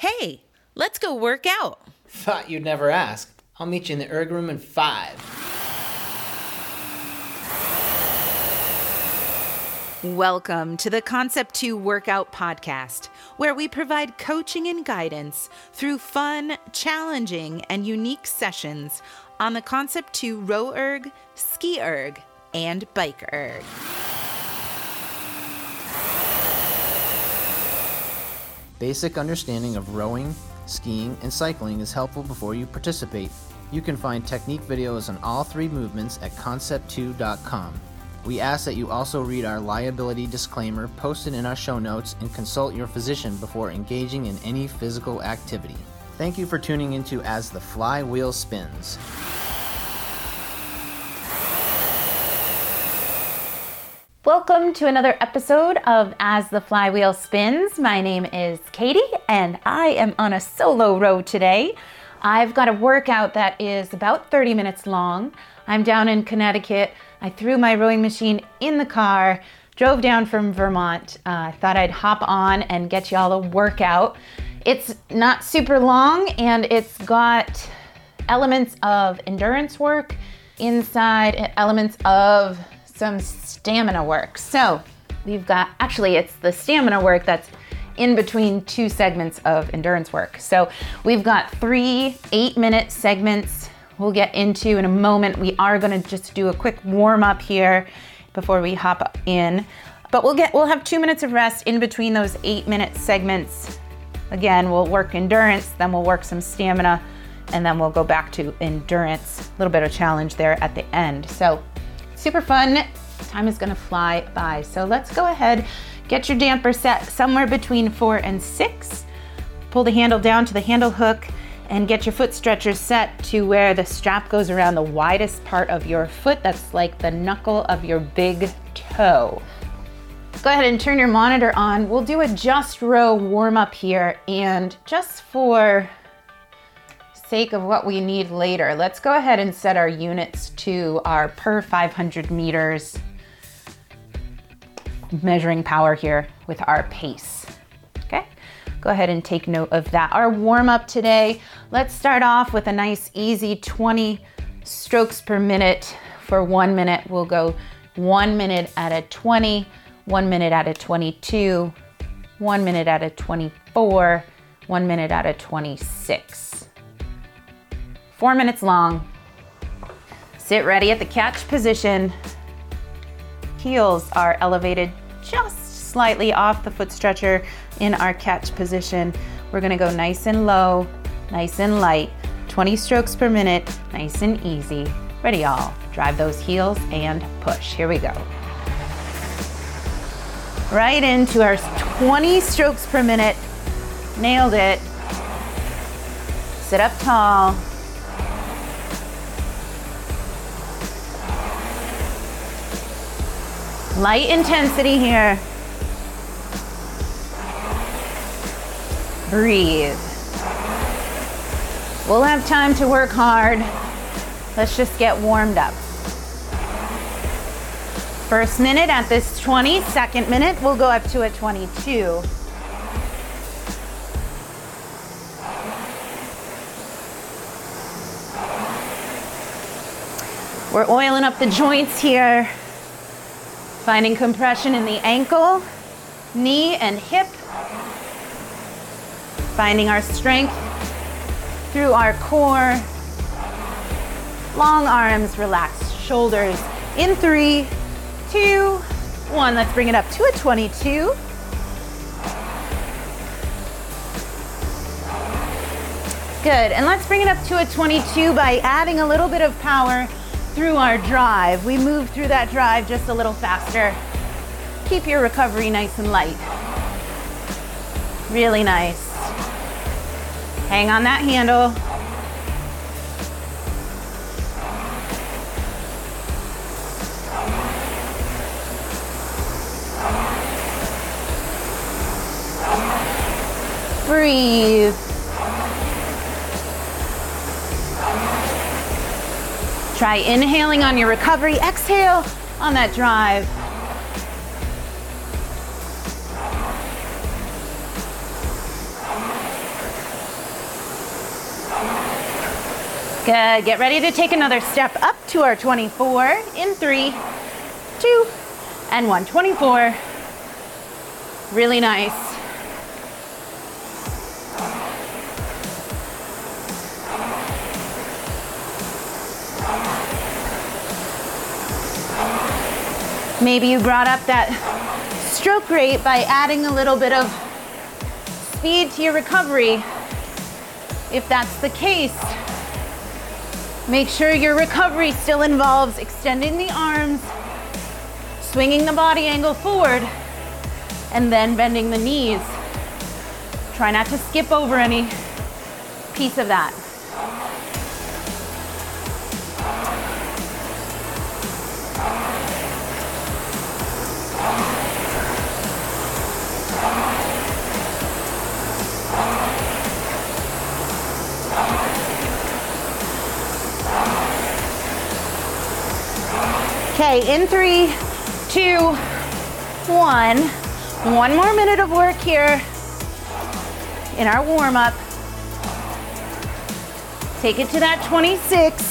Hey, let's go work out. Thought you'd never ask. I'll meet you in the erg room in five. Welcome to the Concept 2 Workout Podcast, where we provide coaching and guidance through fun, challenging, and unique sessions on the Concept 2 row erg, ski erg, and bike erg. Basic understanding of rowing, skiing, and cycling is helpful before you participate. You can find technique videos on all three movements at concept2.com. We ask that you also read our liability disclaimer posted in our show notes and consult your physician before engaging in any physical activity. Thank you for tuning into As the Flywheel Spins. Welcome to another episode of As the Flywheel Spins. My name is Katie and I am on a solo row today. I've got a workout that is about 30 minutes long. I'm down in Connecticut. I threw my rowing machine in the car, drove down from Vermont. Uh, I thought I'd hop on and get y'all a workout. It's not super long and it's got elements of endurance work inside, elements of some stamina work. So we've got, actually, it's the stamina work that's in between two segments of endurance work. So we've got three eight minute segments we'll get into in a moment. We are gonna just do a quick warm up here before we hop in. But we'll get we'll have two minutes of rest in between those eight minute segments. Again, we'll work endurance, then we'll work some stamina, and then we'll go back to endurance. A little bit of challenge there at the end. So super fun. Time is gonna fly by. So let's go ahead, get your damper set somewhere between four and six. Pull the handle down to the handle hook and get your foot stretchers set to where the strap goes around the widest part of your foot. That's like the knuckle of your big toe. Go ahead and turn your monitor on. We'll do a just row warm up here and just for sake of what we need later, let's go ahead and set our units to our per 500 meters measuring power here with our pace. Okay, go ahead and take note of that. Our warm up today, let's start off with a nice easy 20 strokes per minute for one minute. We'll go one minute at a 20, one minute at a 22, one minute at a 24, one minute at a 26. Four minutes long. Sit ready at the catch position. Heels are elevated just slightly off the foot stretcher in our catch position. We're gonna go nice and low, nice and light, 20 strokes per minute, nice and easy. Ready, y'all? Drive those heels and push. Here we go. Right into our 20 strokes per minute. Nailed it. Sit up tall. Light intensity here. Breathe. We'll have time to work hard. Let's just get warmed up. First minute at this 20, second minute, we'll go up to a 22. We're oiling up the joints here, finding compression in the ankle, knee, and hip, finding our strength through our core, long arms, relaxed shoulders. In three, two, one. Let's bring it up to a 22. Good, and let's bring it up to a 22 by adding a little bit of power through our drive. We move through that drive just a little faster. Keep your recovery nice and light. Really nice. Hang on that handle. Breathe. Try inhaling on your recovery, exhale on that drive. Good. Get ready to take another step up to our 24 in three, two, and one. 24. Really nice. Maybe you brought up that stroke rate by adding a little bit of speed to your recovery. If that's the case, make sure your recovery still involves extending the arms, swinging the body angle forward, and then bending the knees. Try not to skip over any piece of that. Okay, in three, two, one. One more minute of work here in our warm up. Take it to that 26.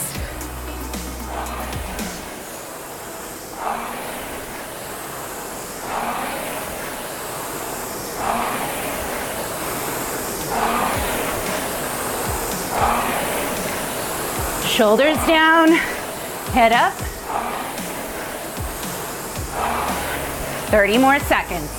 Shoulders down, head up. 30 more seconds.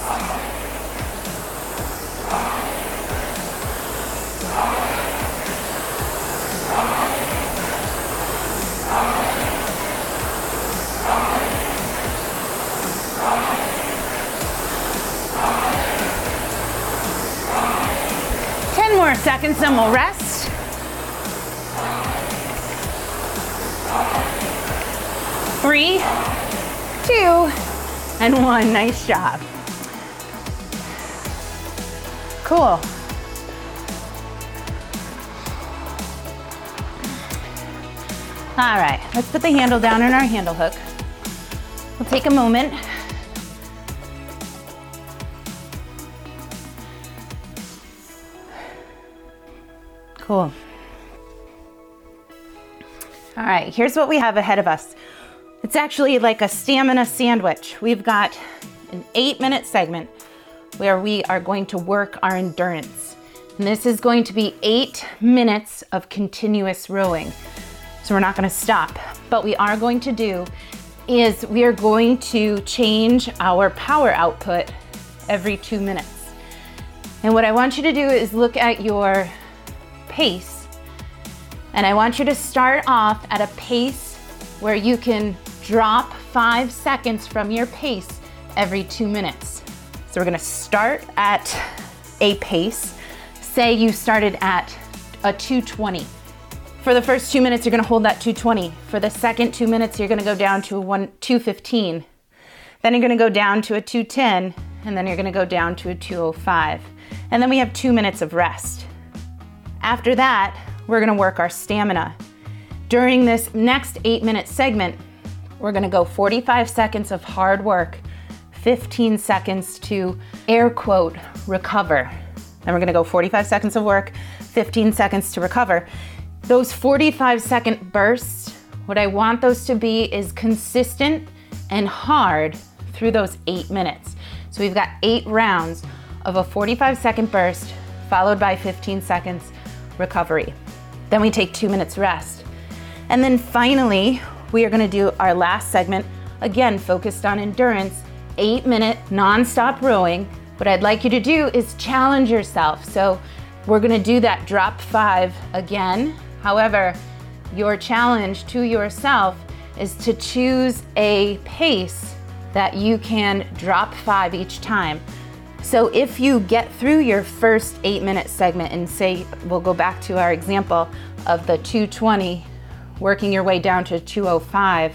Ten more seconds, then we'll rest. Three, two, and one. Nice job. Cool. All right, let's put the handle down in our handle hook. We'll take a moment. Cool. All right, here's what we have ahead of us. It's actually like a stamina sandwich. We've got an eight minute segment where we are going to work our endurance. And this is going to be eight minutes of continuous rowing. So we're not gonna stop. But we are going to do is we are going to change our power output every two minutes. And what I want you to do is look at your pace. And I want you to start off at a pace where you can drop five seconds from your pace every two minutes. So we're gonna start at a pace. Say you started at a 220. For the first two minutes, you're gonna hold that 220. For the second two minutes, you're gonna go down to a one, 215. Then you're gonna go down to a 210, and then you're gonna go down to a 205. And then we have two minutes of rest. After that, we're gonna work our stamina. During this next eight minute segment, we're gonna go 45 seconds of hard work, 15 seconds to air quote recover. Then we're gonna go 45 seconds of work, 15 seconds to recover. Those 45 second bursts, what I want those to be is consistent and hard through those eight minutes. So we've got eight rounds of a 45 second burst, followed by 15 seconds recovery. Then we take two minutes rest. And then finally, we are gonna do our last segment, again, focused on endurance, eight minute nonstop rowing. What I'd like you to do is challenge yourself. So we're gonna do that drop five again. However, your challenge to yourself is to choose a pace that you can drop five each time. So if you get through your first eight minute segment and say, we'll go back to our example of the 220, working your way down to 205,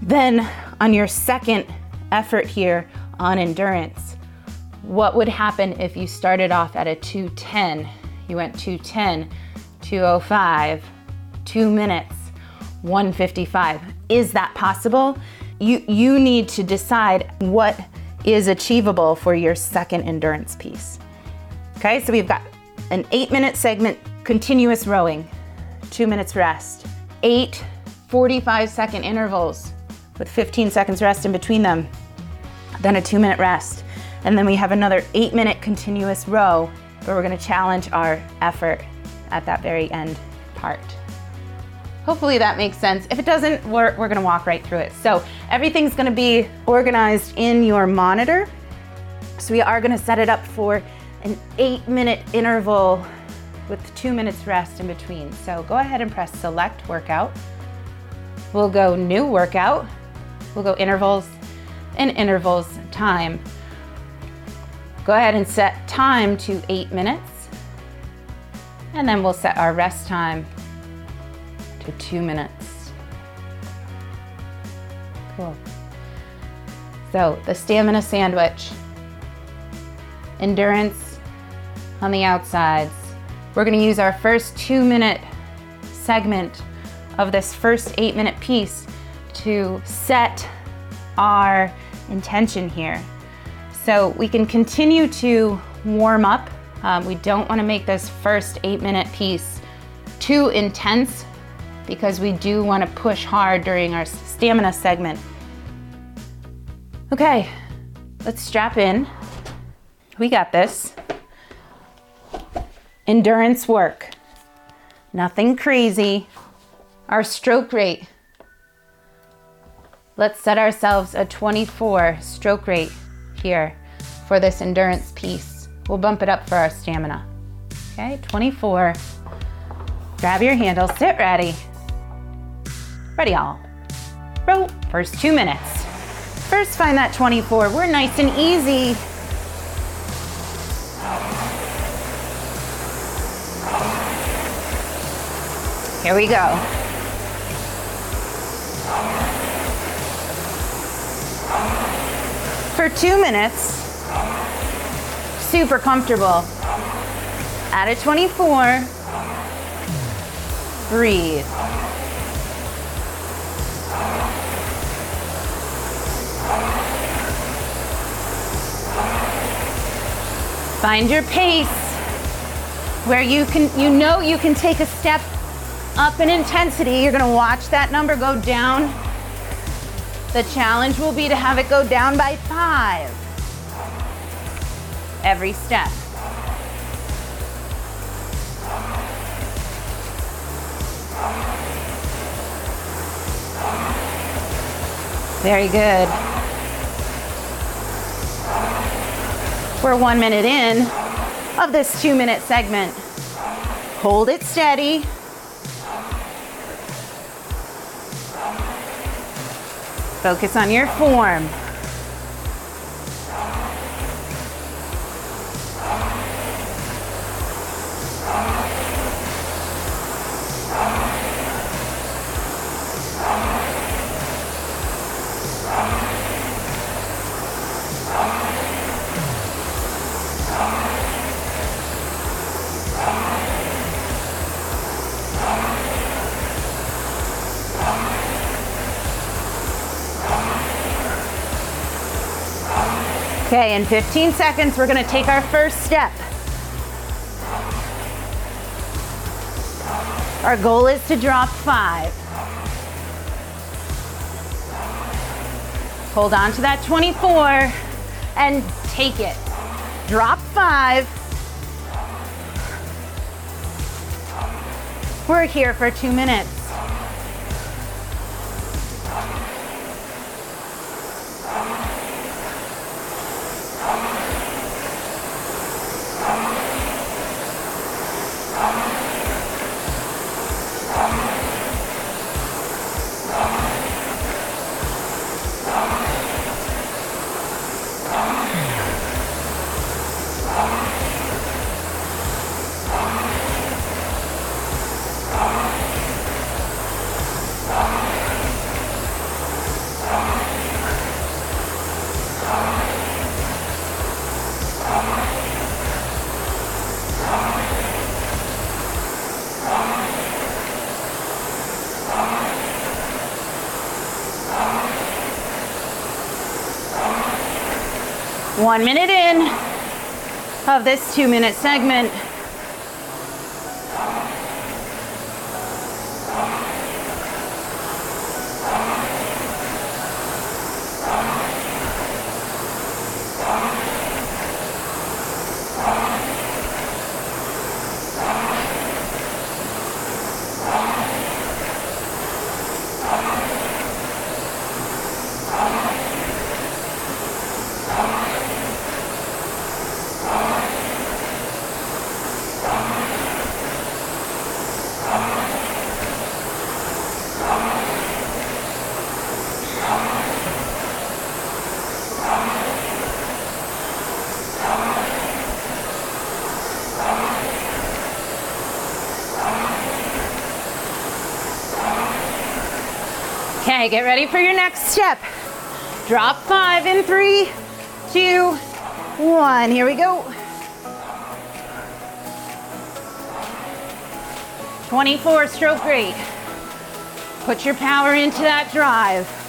then on your second effort here on endurance, what would happen if you started off at a 210? You went 210, 205, two minutes, 155. Is that possible? You, you need to decide what is achievable for your second endurance piece. Okay, so we've got an eight minute segment, continuous rowing, two minutes rest. Eight 45 second intervals with 15 seconds rest in between them, then a two minute rest. And then we have another eight minute continuous row where we're gonna challenge our effort at that very end part. Hopefully that makes sense. If it doesn't, we're, we're gonna walk right through it. So everything's gonna be organized in your monitor. So we are gonna set it up for an eight minute interval with two minutes rest in between. So go ahead and press select workout. We'll go new workout. We'll go intervals and intervals time. Go ahead and set time to eight minutes. And then we'll set our rest time to two minutes. Cool. So the stamina sandwich, endurance on the outsides. We're gonna use our first two minute segment of this first eight minute piece to set our intention here. So we can continue to warm up. Um, we don't wanna make this first eight minute piece too intense because we do want to push hard during our stamina segment. Okay, let's strap in. We got this. Endurance work. Nothing crazy. Our stroke rate. Let's set ourselves a 24 stroke rate here for this endurance piece. We'll bump it up for our stamina. Okay, 24. Grab your handle, sit ready. Ready all. Row, first two minutes. First find that 24. We're nice and easy. Here we go. For two minutes, super comfortable. At a 24, breathe. Find your pace where you can you know you can take a step up in intensity. You're to watch that number go down. The challenge will be to have it go down by 5 every step. Very good. We're one minute in of this two minute segment. Hold it steady. Focus on your form. Okay, in 15 seconds, we're gonna take our first step. Our goal is to drop five. Hold on to that 24 and take it. Drop five. We're here for two minutes. One minute in of this two minute segment. Okay, get ready for your next step. Drop five in three, two, one. Here we go. 24 stroke rate. Put your power into that drive.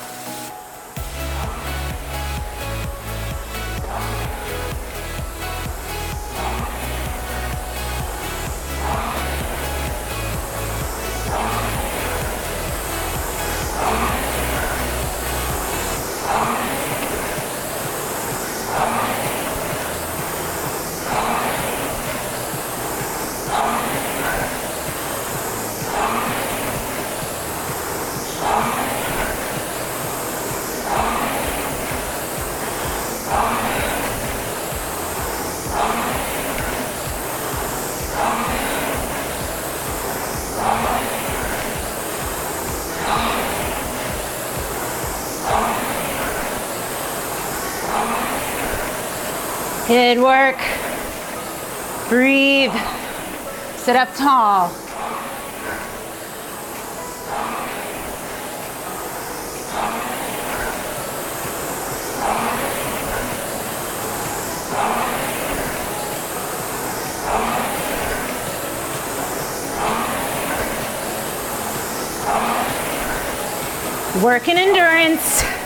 Good work. Breathe. Sit up tall. Work Working endurance.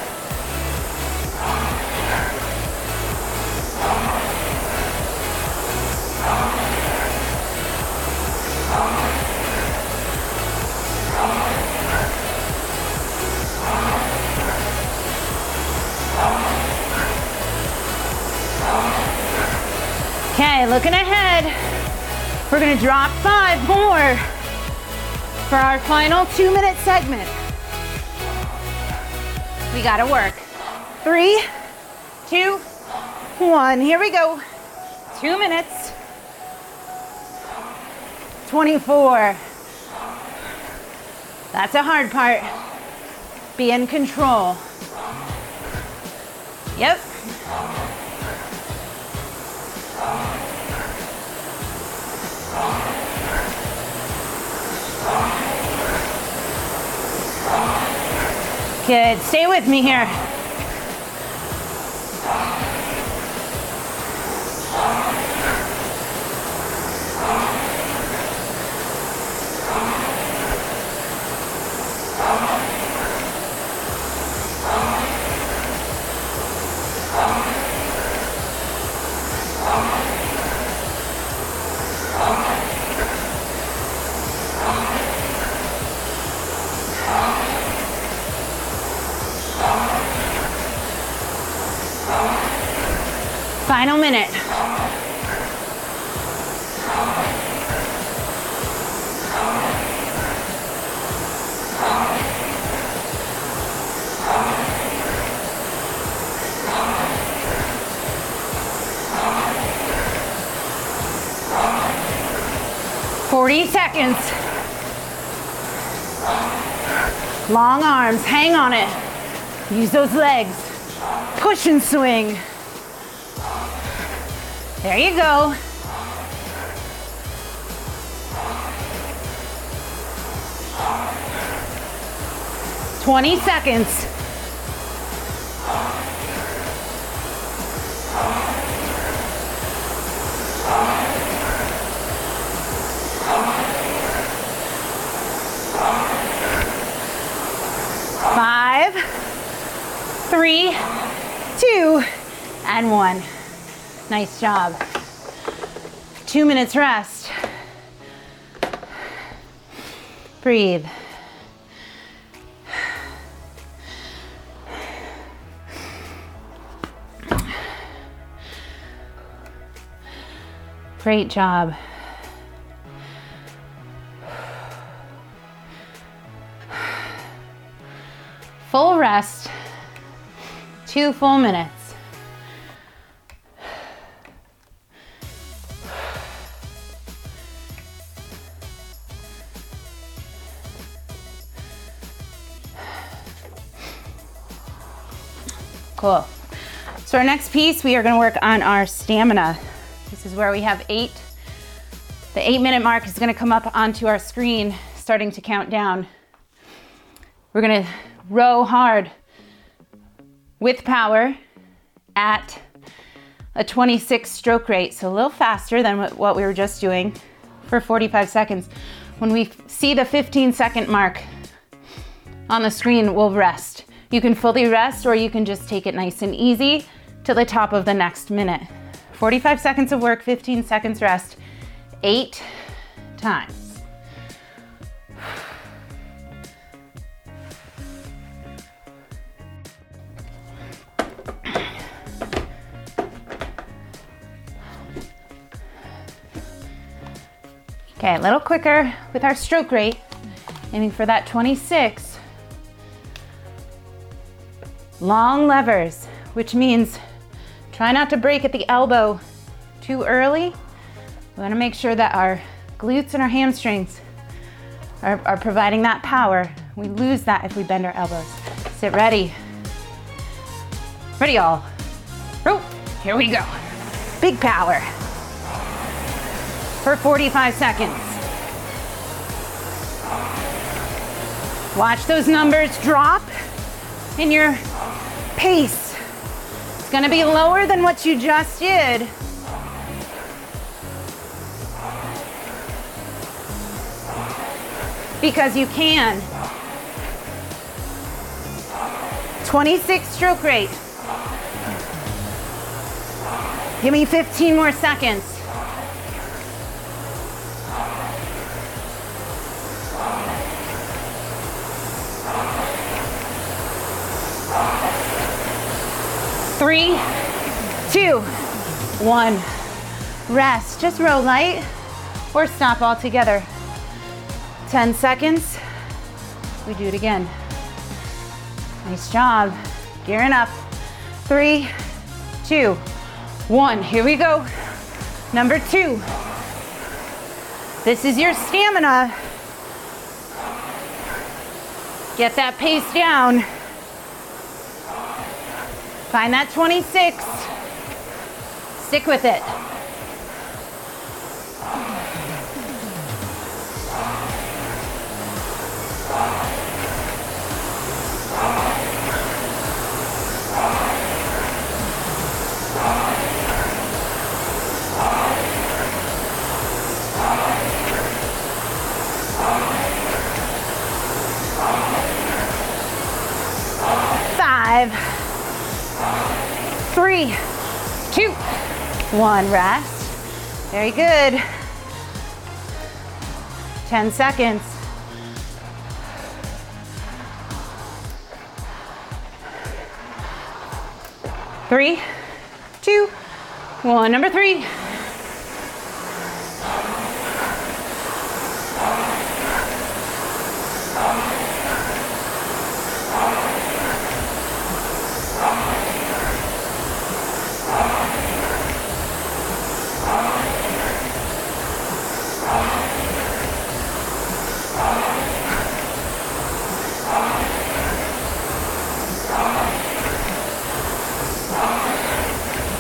Okay, looking ahead. We're gonna drop five more for our final two minute segment. We gotta work. Three, two, one. Here we go. Two minutes. 24. That's a hard part. Be in control. Yep. Good. Stay with me here. 40 seconds. Long arms, hang on it. Use those legs. Push and swing. There you go. Twenty seconds. And one. Nice job. Two minutes rest. Breathe. Great job. Full rest, two full minutes. Cool. So our next piece, we are gonna work on our stamina. This is where we have eight. The eight minute mark is gonna come up onto our screen, starting to count down. We're gonna row hard with power at a 26 stroke rate, so a little faster than what we were just doing for 45 seconds. When we see the 15 second mark on the screen, we'll rest. You can fully rest or you can just take it nice and easy to the top of the next minute. 45 seconds of work, 15 seconds rest, eight times. Okay, a little quicker with our stroke rate, aiming for that 26. Long levers, which means try not to break at the elbow too early. We wanna make sure that our glutes and our hamstrings are, are providing that power. We lose that if we bend our elbows. Sit ready. Ready, y'all. Here we go. Big power for 45 seconds. Watch those numbers drop in your pace. It's gonna be lower than what you just did. Because you can. 26 stroke rate. Give me 15 more seconds. Three, two, one. Rest. Just row light or stop altogether. 10 seconds. We do it again. Nice job. Gearing up. Three, two, one. Here we go. Number two. This is your stamina. Get that pace down. Find that 26. Stick with it. Three, two, one. Rest. Very good. 10 seconds. Three, two, one. Number three.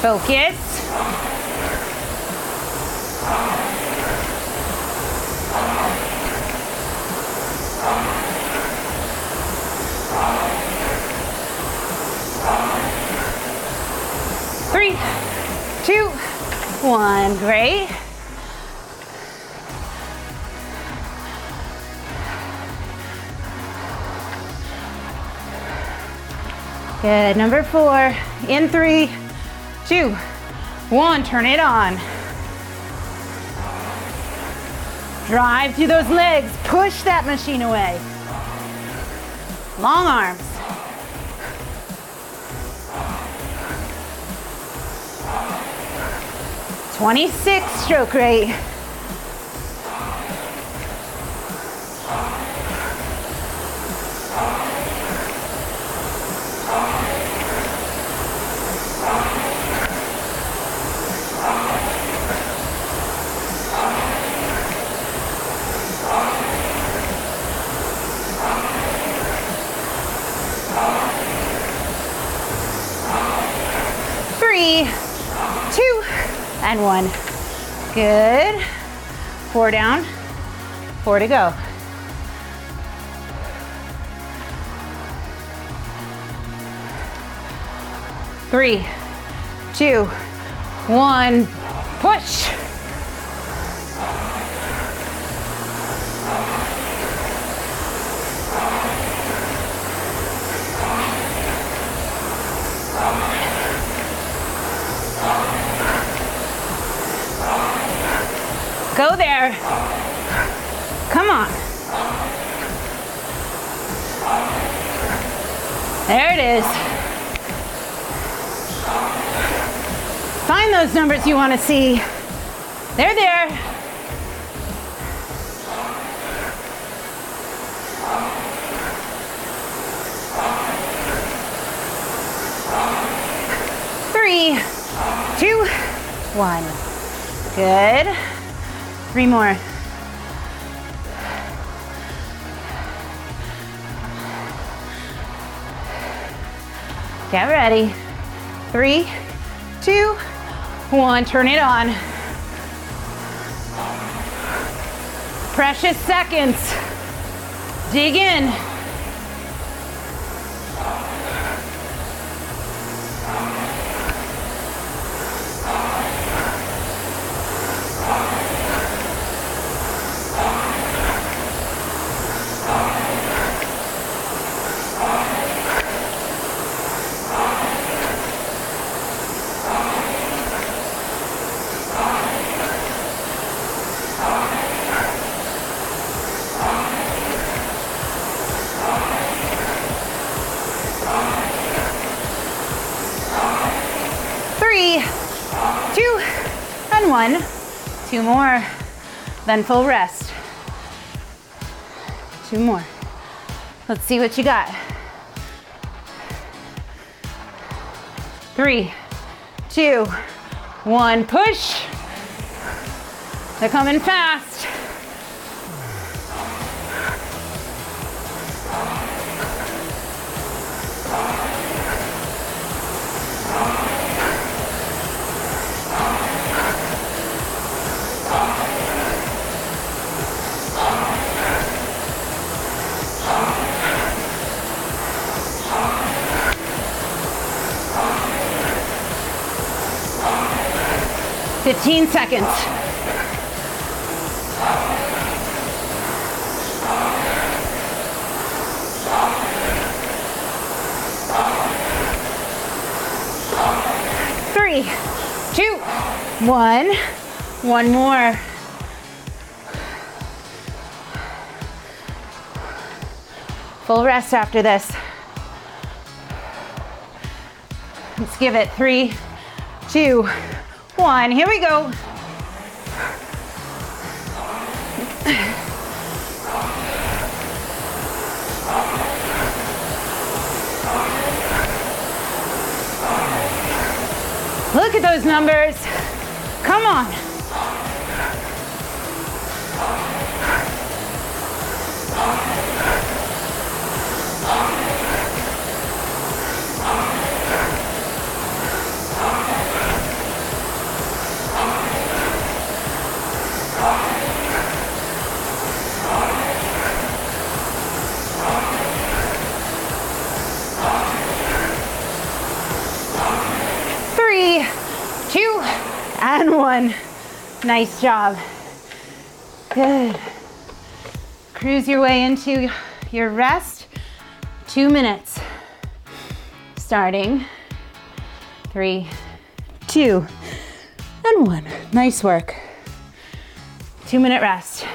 Focus. Three, two, one. Great. Good. Number four. In three, two, one, turn it on. Drive through those legs, push that machine away. Long arms. Twenty-six stroke rate. Good. Four down, four to go. Three, two, one, push. There it is. Find those numbers you want to see. They're there. Three, two, one. Good. Three more. Get ready. Three, two, one. Turn it on. Precious seconds. Dig in. One. Two more, then full rest. Two more. Let's see what you got. Three, two, one, push. They're coming fast. Fifteen seconds. Three, two, one. One more. Full rest after this. Let's give it three, two, one. Here we go. Look at those numbers. Come on. And one. Nice job. Good. Cruise your way into your rest. Two minutes. Starting. Three, two, and one. Nice work. Two minute rest.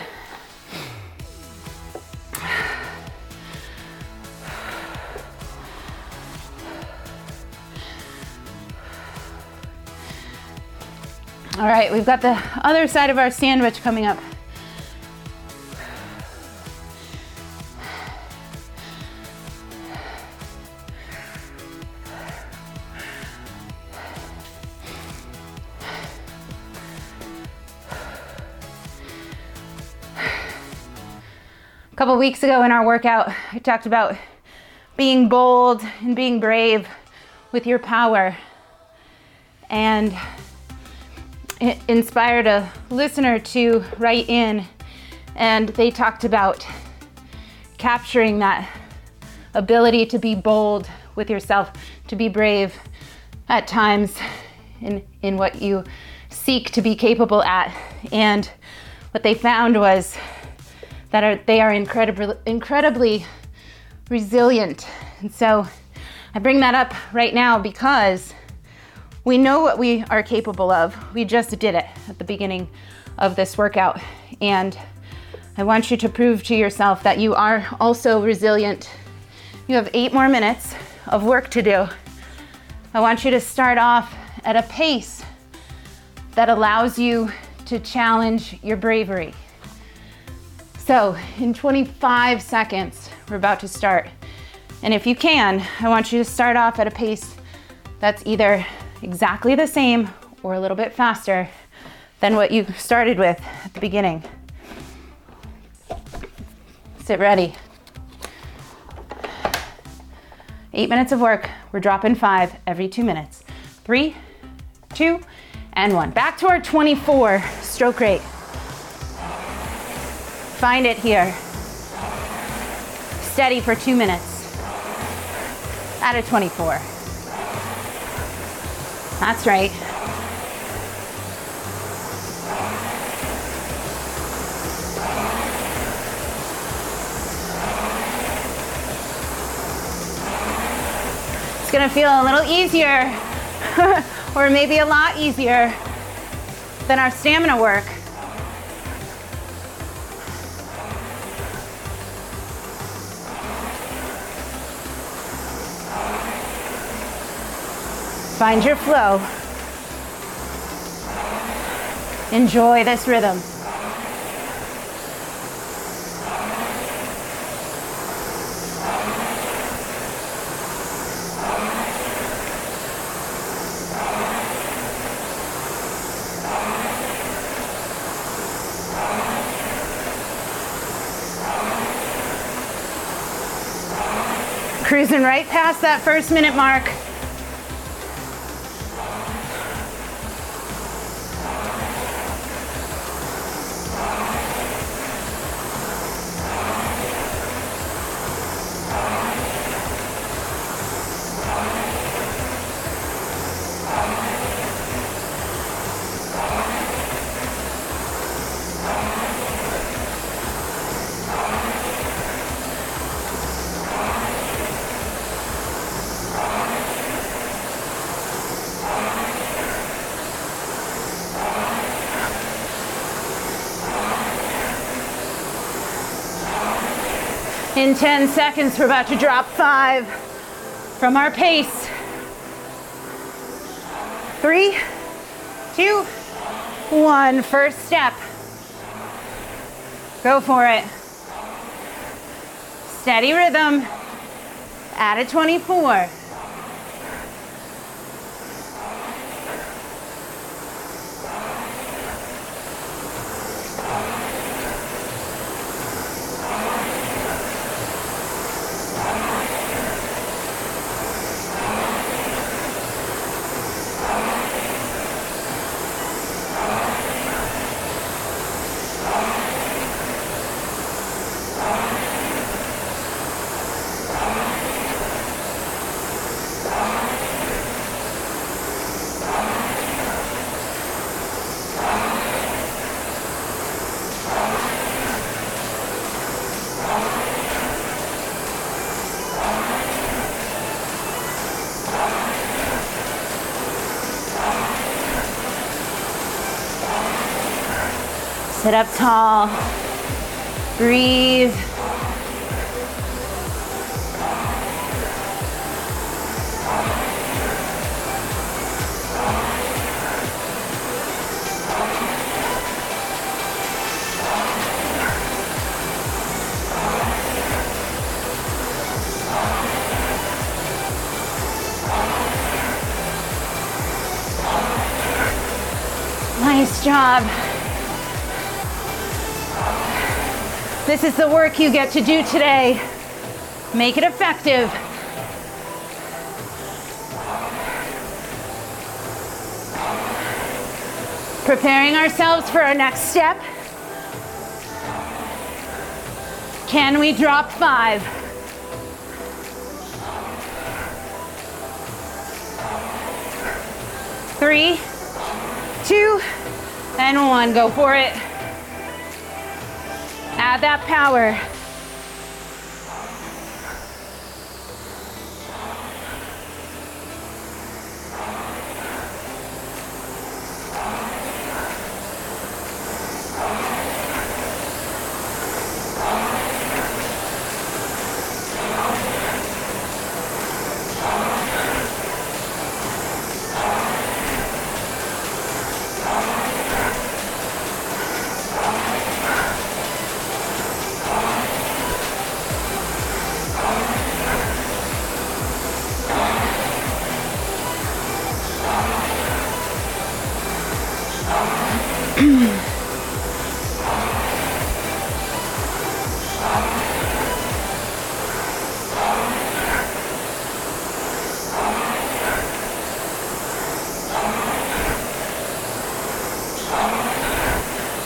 All right, we've got the other side of our sandwich coming up. A couple weeks ago in our workout, I talked about being bold and being brave with your power. And inspired a listener to write in, and they talked about capturing that ability to be bold with yourself, to be brave. at times in, in what you seek to be capable at. And what they found was that are, they are incredibly, incredibly resilient. And so I bring that up right now because we know what we are capable of. We just did it at the beginning of this workout. And I want you to prove to yourself that you are also resilient. You have eight more minutes of work to do. I want you to start off at a pace that allows you to challenge your bravery. So, in 25 seconds, we're about to start. And if you can, I want you to start off at a pace that's either exactly the same or a little bit faster than what you started with at the beginning. Sit ready. Eight minutes of work. We're dropping five every two minutes. Three, two, and one. Back to our 24 stroke rate. Find it here. Steady for two minutes. At a 24. That's right. It's gonna feel a little easier, or maybe a lot easier than our stamina work. Find your flow. Enjoy this rhythm. Cruising right past that first minute mark. In 10 seconds, we're about to drop five from our pace. Three, two, one. First step. Go for it. Steady rhythm. At a 24. Sit up tall. Breathe. This is the work you get to do today. Make it effective. Preparing ourselves for our next step. Can we drop five? Three, two, and one. Go for it. Add that power.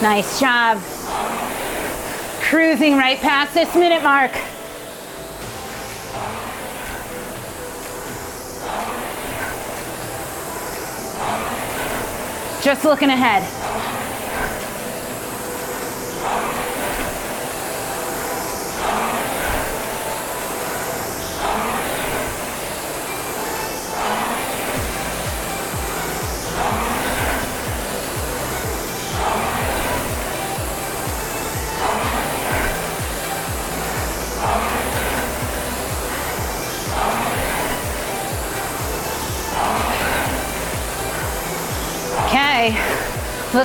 Nice job. Cruising right past this minute mark. Just looking ahead.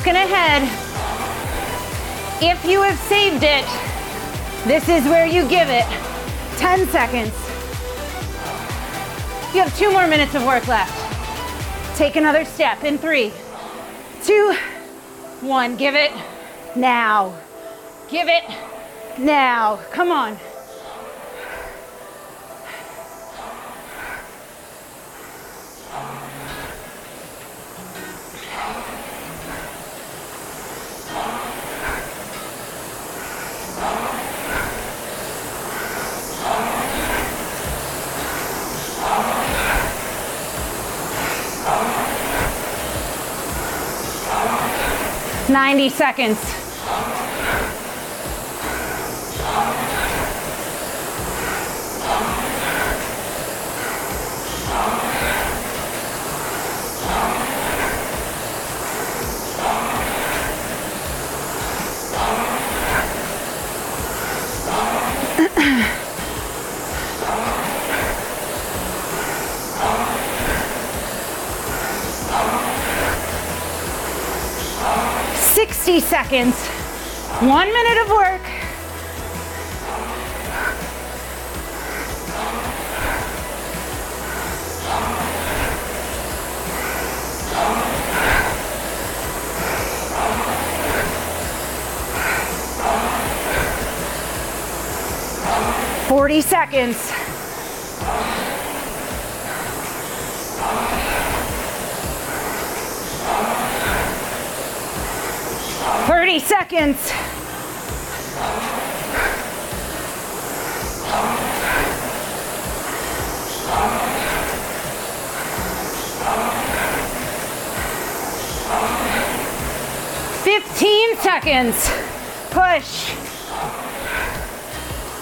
Looking ahead. If you have saved it, this is where you give it 10 seconds. You have two more minutes of work left. Take another step in three, two, one. Give it now. Give it now. Come on. Ninety seconds. Seconds. One minute of work. Forty seconds. Thirty seconds. Fifteen seconds. Push.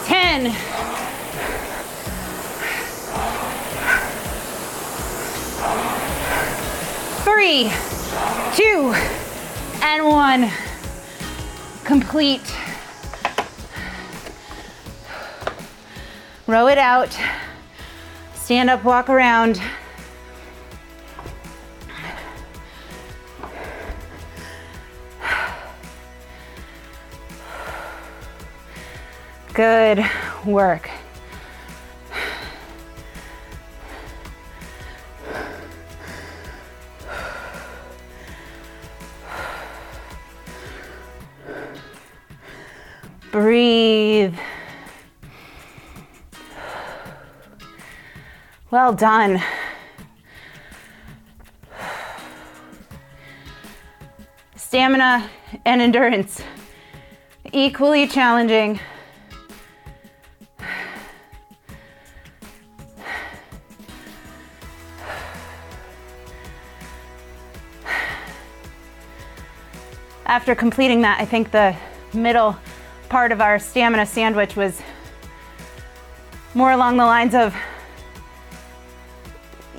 Ten. Three, two, and one. Complete. Row it out. Stand up, walk around. Good work. Well done. Stamina and endurance, equally challenging. after completing that, I think the middle part of our stamina sandwich was more along the lines of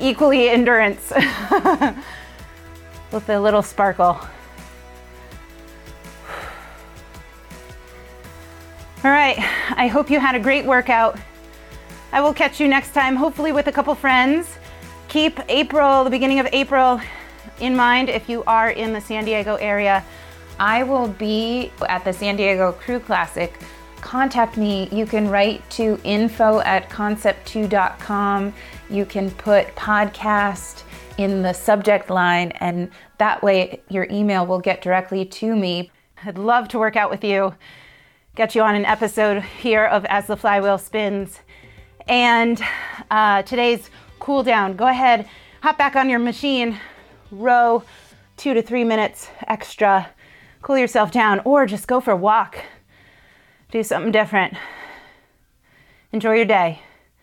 equally endurance with a little sparkle. All right, I hope you had a great workout. I will catch you next time, hopefully with a couple friends. Keep April, the beginning of April, in mind if you are in the San Diego area. I will be at the San Diego Crew Classic. Contact me. You can write to info at concept2.com. You can put podcast in the subject line, and that way your email will get directly to me. I'd love to work out with you, get you on an episode here of As the Flywheel Spins. And uh, today's cool down. Go ahead, hop back on your machine, row two to three minutes extra, cool yourself down, or just go for a walk. Do something different. Enjoy your day.